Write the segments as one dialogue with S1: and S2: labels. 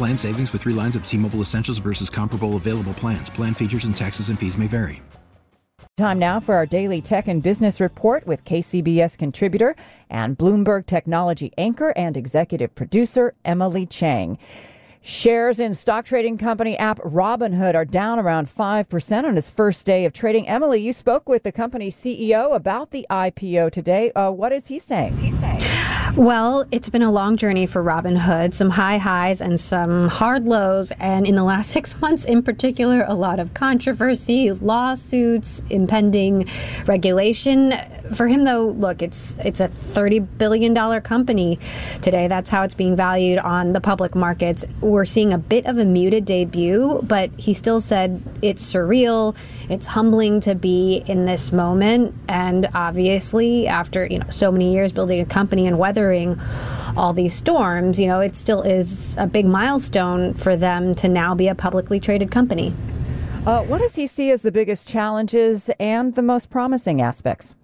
S1: Plan savings with three lines of T Mobile Essentials versus comparable available plans. Plan features and taxes and fees may vary.
S2: Time now for our daily tech and business report with KCBS contributor and Bloomberg technology anchor and executive producer Emily Chang. Shares in stock trading company app Robinhood are down around 5% on its first day of trading. Emily, you spoke with the company's CEO about the IPO today. Uh, what is he saying? He saying?
S3: Well, it's been a long journey for Robinhood, some high highs and some hard lows. And in the last six months in particular, a lot of controversy, lawsuits, impending regulation. For him, though, look, it's it's a $30 billion company today. That's how it's being valued on the public markets. We're seeing a bit of a muted debut, but he still said it's surreal. It's humbling to be in this moment. And obviously, after you know so many years building a company and weather weathering all these storms, you know, it still is a big milestone for them to now be a publicly traded company.
S2: Uh, what does he see as the biggest challenges and the most promising aspects?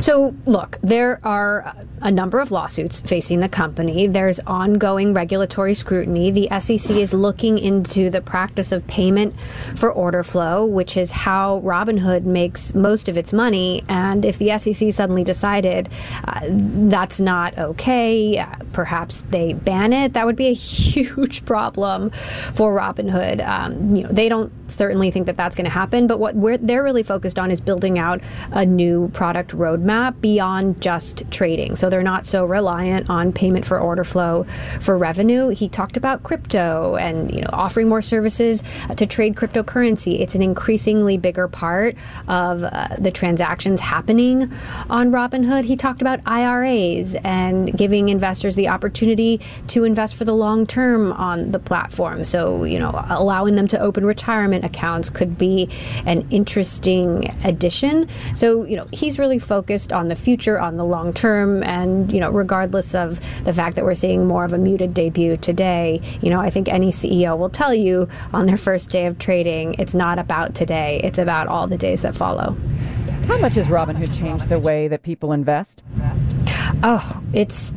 S3: So, look, there are a number of lawsuits facing the company. There's ongoing regulatory scrutiny. The SEC is looking into the practice of payment for order flow, which is how Robinhood makes most of its money. And if the SEC suddenly decided uh, that's not okay, uh, perhaps they ban it, that would be a huge problem for Robinhood. Um, you know, they don't certainly think that that's going to happen, but what they're really focused on is building out a new product roadmap roadmap beyond just trading. So they're not so reliant on payment for order flow for revenue. He talked about crypto and you know offering more services to trade cryptocurrency. It's an increasingly bigger part of uh, the transactions happening on Robinhood. He talked about IRAs and giving investors the opportunity to invest for the long term on the platform. So, you know, allowing them to open retirement accounts could be an interesting addition. So, you know, he's really focused focused on the future, on the long term, and you know, regardless of the fact that we're seeing more of a muted debut today, you know, I think any CEO will tell you on their first day of trading, it's not about today; it's about all the days that follow.
S2: How much has Robinhood changed the way that people invest?
S3: Oh, it's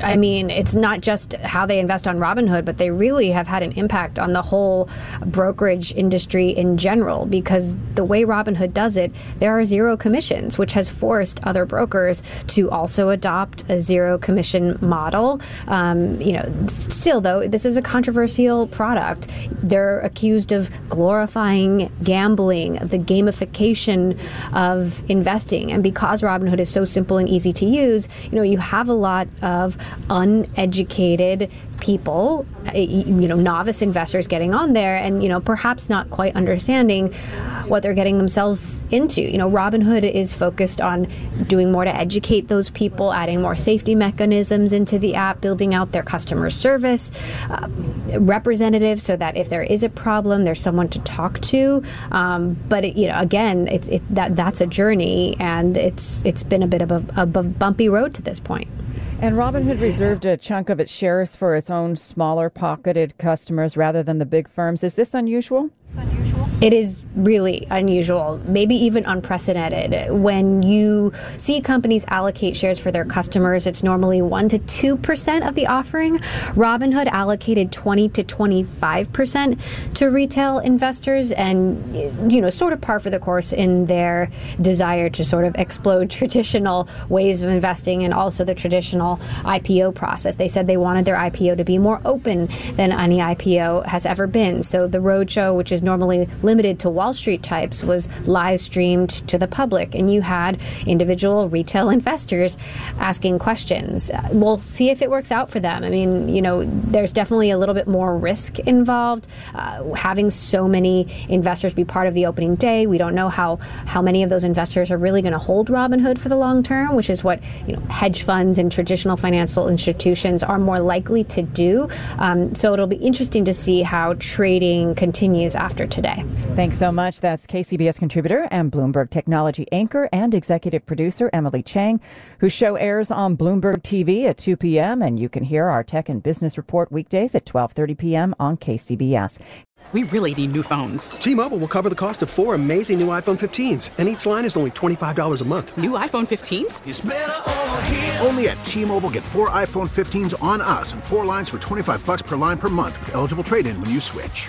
S3: I mean, it's not just how they invest on Robinhood, but they really have had an impact on the whole brokerage industry in general because the way Robinhood does it, there are zero commissions, which has forced other brokers to also adopt a zero commission model. Um, you know, still though, this is a controversial product. They're accused of glorifying gambling, the gamification of investing, and because Robinhood is so simple and easy to use, you know, you have a lot of uneducated people, uh, you know, novice investors getting on there and, you know, perhaps not quite understanding what they're getting themselves into. You know, Robinhood is focused on doing more to educate those people, adding more safety mechanisms into the app, building out their customer service uh, representative so that if there is a problem, there's someone to talk to. Um, but it, you know, again, it's it, that that's a journey, and it's it's been a bit of a, a bumpy road to this point.
S2: And Robinhood reserved a chunk of its shares for its own smaller pocketed customers rather than the big firms. Is this unusual?
S3: It is really unusual, maybe even unprecedented. When you see companies allocate shares for their customers, it's normally 1 to 2% of the offering. Robinhood allocated 20 to 25% to retail investors and you know, sort of par for the course in their desire to sort of explode traditional ways of investing and also the traditional IPO process. They said they wanted their IPO to be more open than any IPO has ever been. So the roadshow, which is normally limited to Wall Street types, was live streamed to the public, and you had individual retail investors asking questions. We'll see if it works out for them. I mean, you know, there's definitely a little bit more risk involved. Uh, having so many investors be part of the opening day, we don't know how how many of those investors are really going to hold Robinhood for the long term, which is what you know hedge funds and traditional financial institutions are more likely to do. Um, so it'll be interesting to see how trading continues after today.
S2: Thanks so much. That's KCBS contributor and Bloomberg technology anchor and executive producer Emily Chang, whose show airs on Bloomberg TV at 2 p.m. and you can hear our tech and business report weekdays at 12:30 p.m. on KCBS.
S4: We really need new phones.
S5: T-Mobile will cover the cost of four amazing new iPhone 15s, and each line is only $25 a month.
S4: New iPhone 15s?
S6: Only at T-Mobile get four iPhone 15s on us and four lines for 25 bucks per line per month with eligible trade-in when you switch.